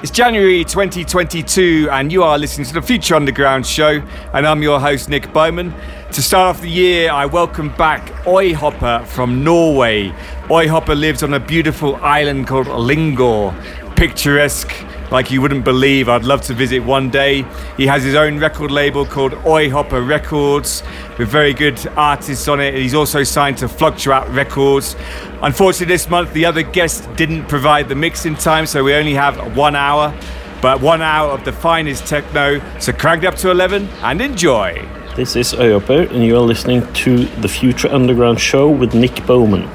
It's January 2022, and you are listening to the Future Underground show, and I'm your host, Nick Bowman. To start off the year, I welcome back Oyhopper from Norway. Oyhopper lives on a beautiful island called Lyngør, picturesque like you wouldn't believe. I'd love to visit one day. He has his own record label called Oyhopper Records with very good artists on it. He's also signed to Fluctuat Records. Unfortunately, this month the other guest didn't provide the mix in time, so we only have one hour. But one hour of the finest techno, so crank it up to 11 and enjoy. This is Oyhopper, and you are listening to the Future Underground show with Nick Bowman.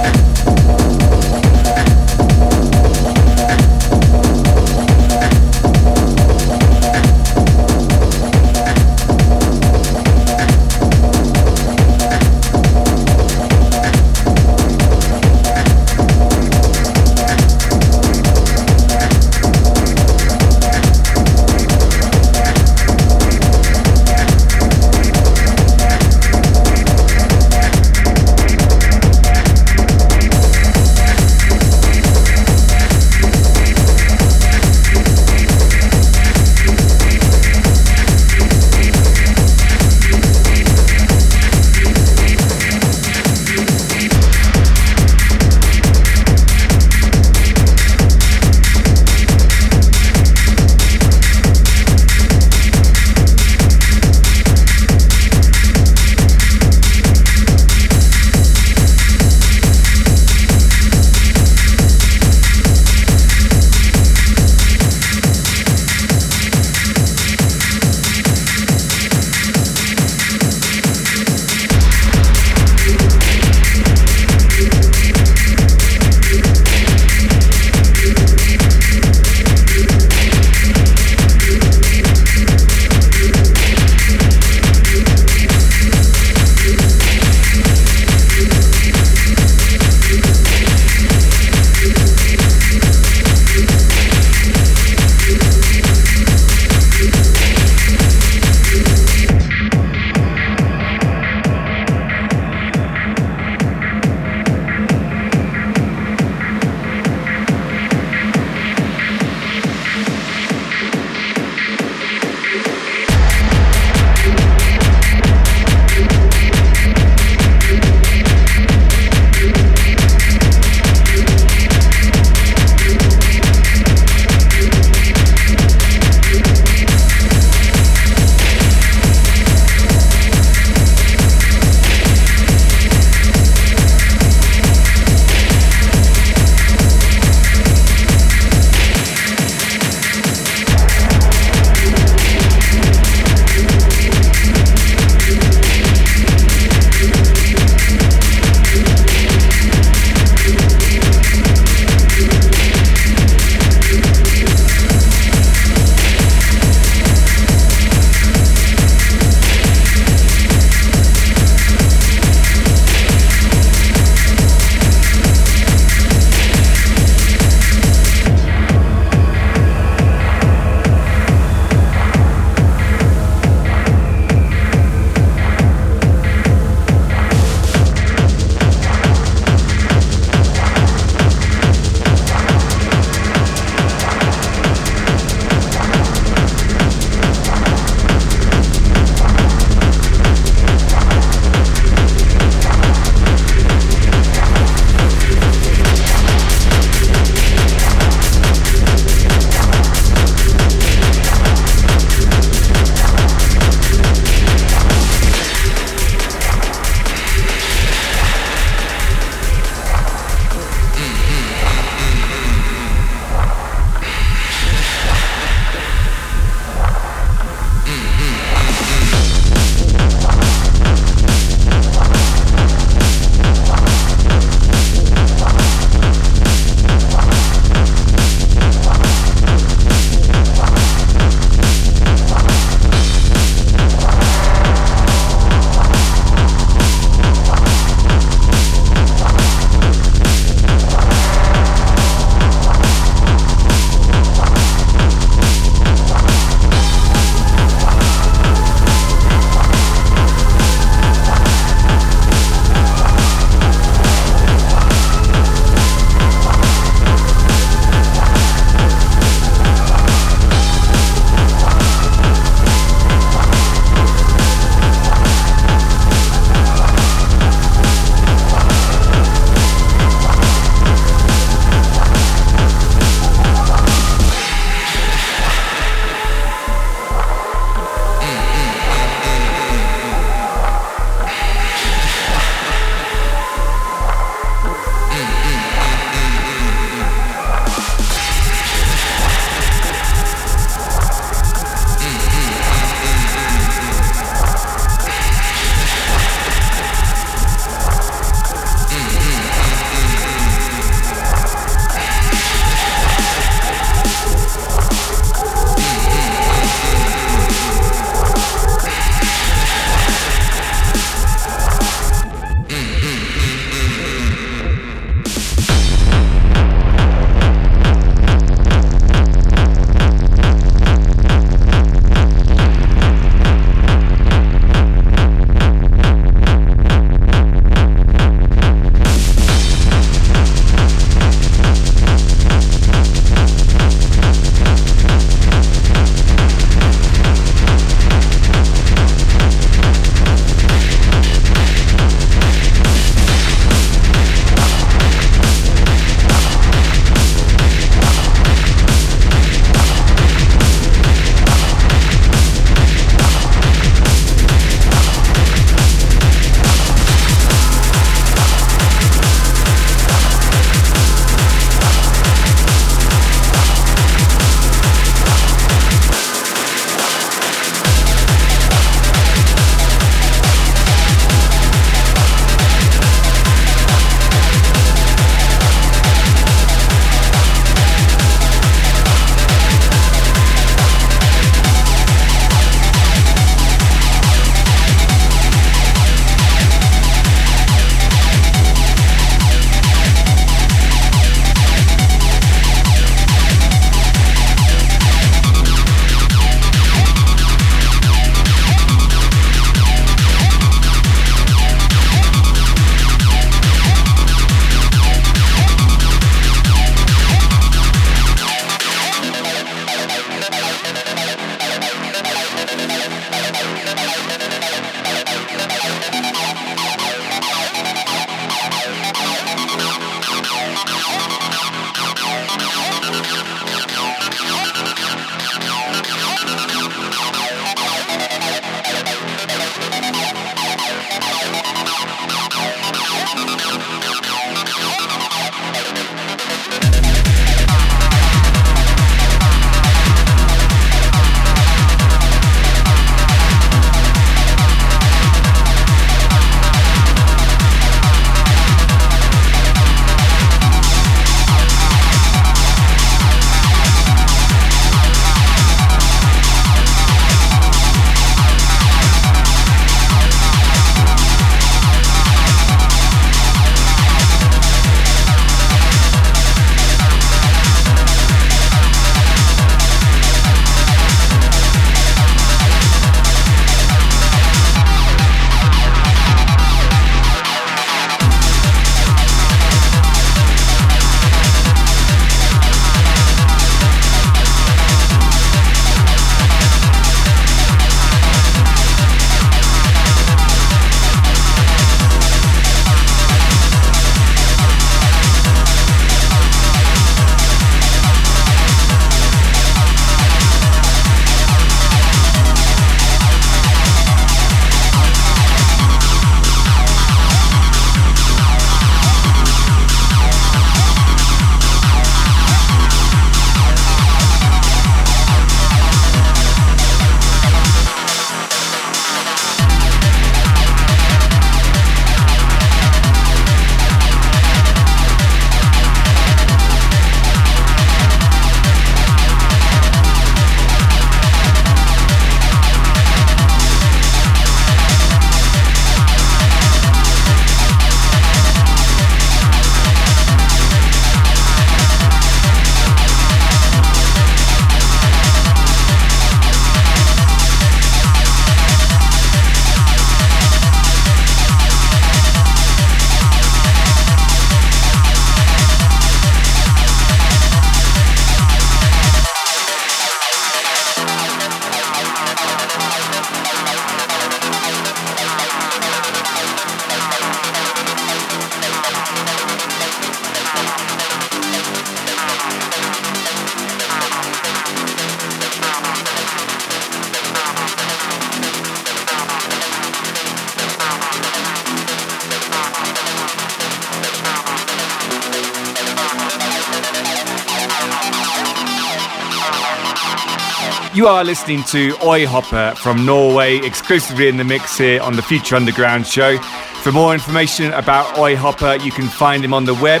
You are listening to Oyhopper from Norway, exclusively in the mix here on the Future Underground show. For more information about Oyhopper, you can find him on the web.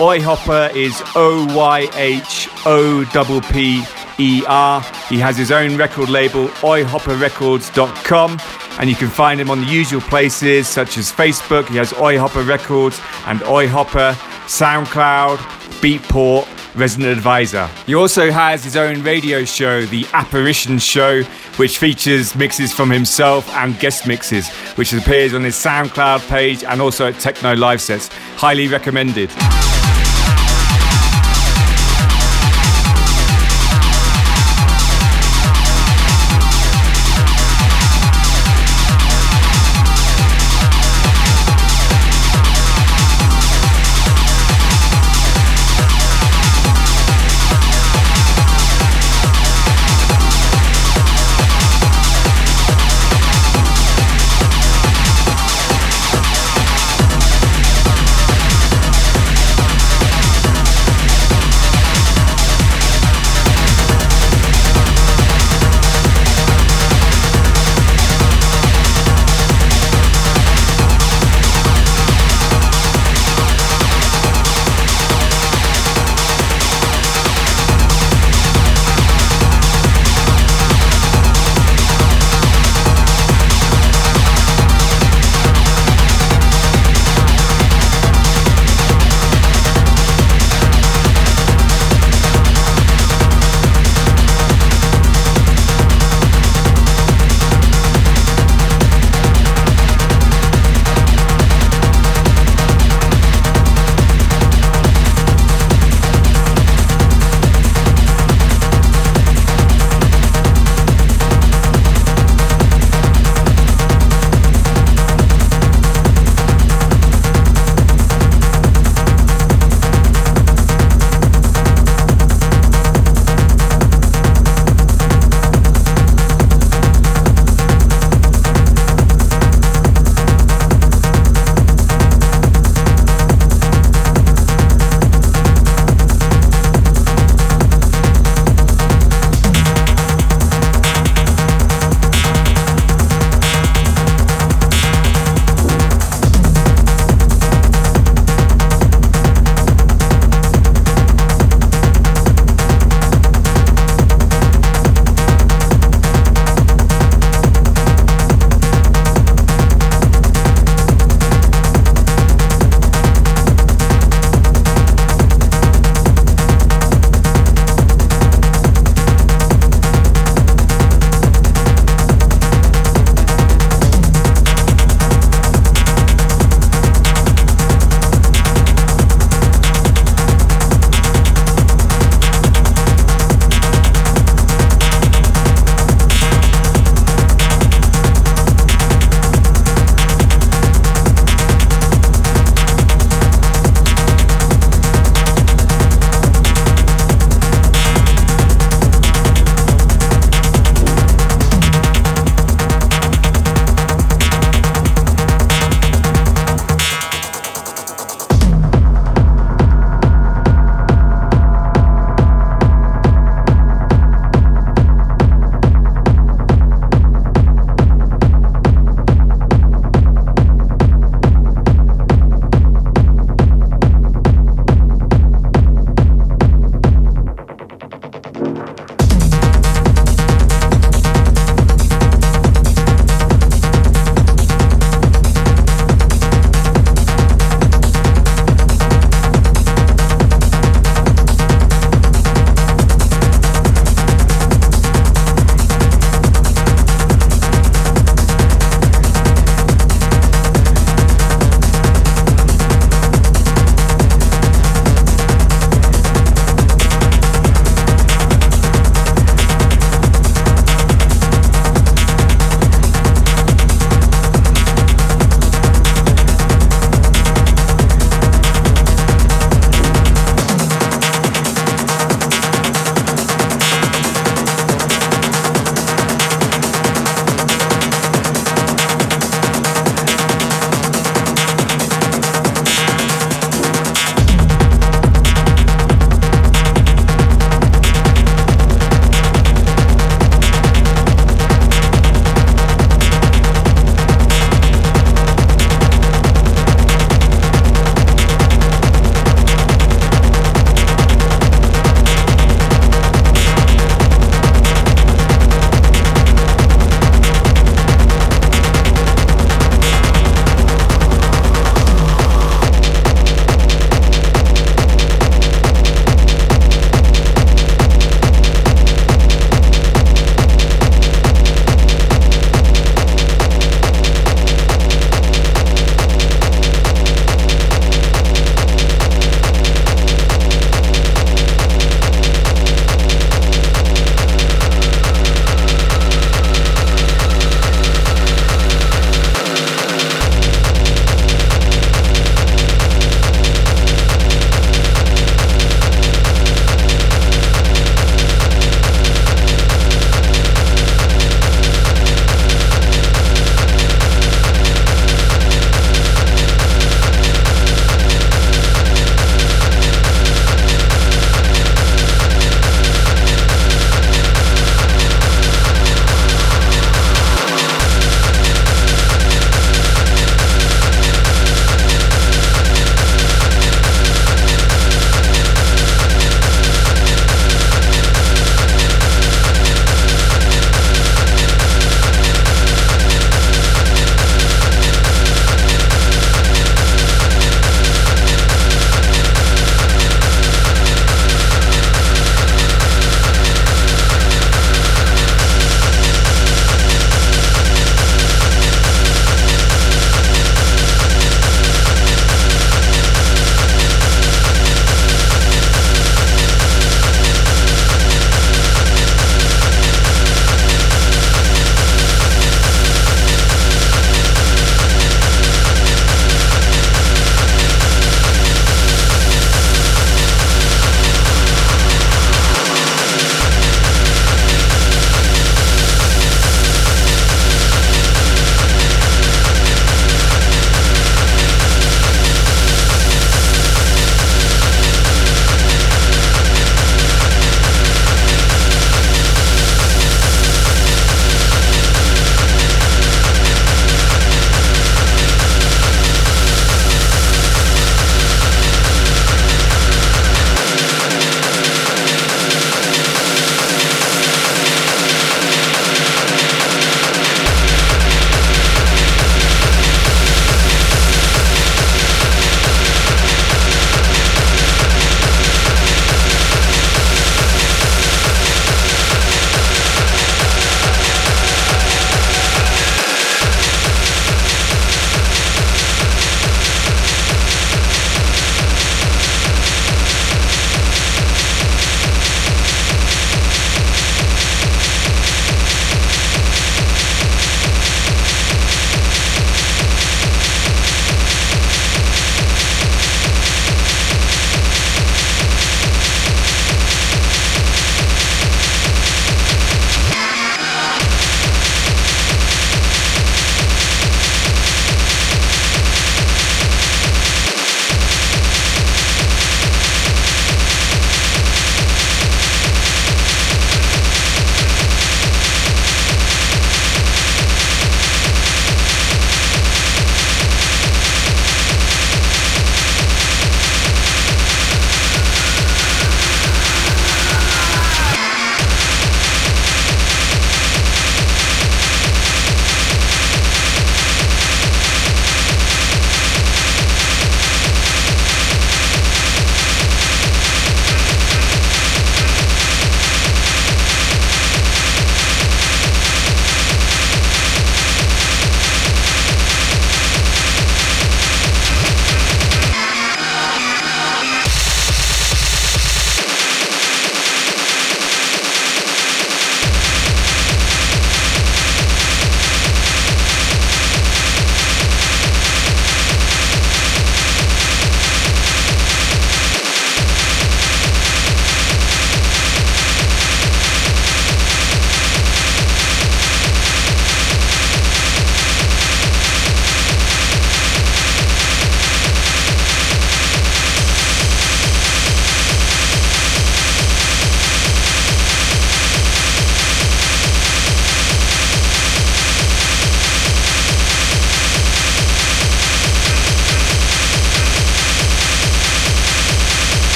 Oyhopper is O Y H O P P E R. He has his own record label, oyhopperrecords.com, and you can find him on the usual places such as Facebook. He has Oyhopper Records and Oyhopper, SoundCloud, Beatport, resident advisor. He also has his own radio show, The Apparition Show, which features mixes from himself and guest mixes, which appears on his SoundCloud page and also at Techno Live Sets. Highly recommended.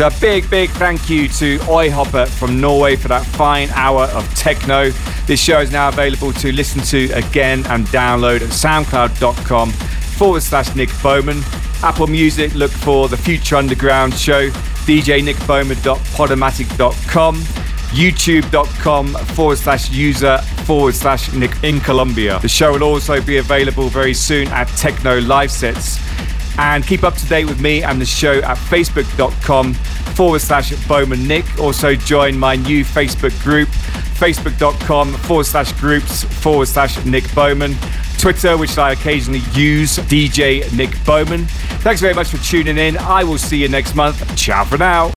So a big, big thank you to Oyhopper from Norway for that fine hour of techno. This show is now available to listen to again and download at soundcloud.com forward slash Nick Bowman. Apple Music, look for the Future Underground show, djnickbowman.podomatic.com, youtube.com forward slash user forward slash Nick in Colombia. The show will also be available very soon at Techno Live Sets. And keep up to date with me and the show at facebook.com forward slash Bowman Nick. Also join my new Facebook group, facebook.com forward slash groups forward slash Nick Bowman. Twitter, which I occasionally use, DJ Nick Bowman. Thanks very much for tuning in. I will see you next month. Ciao for now.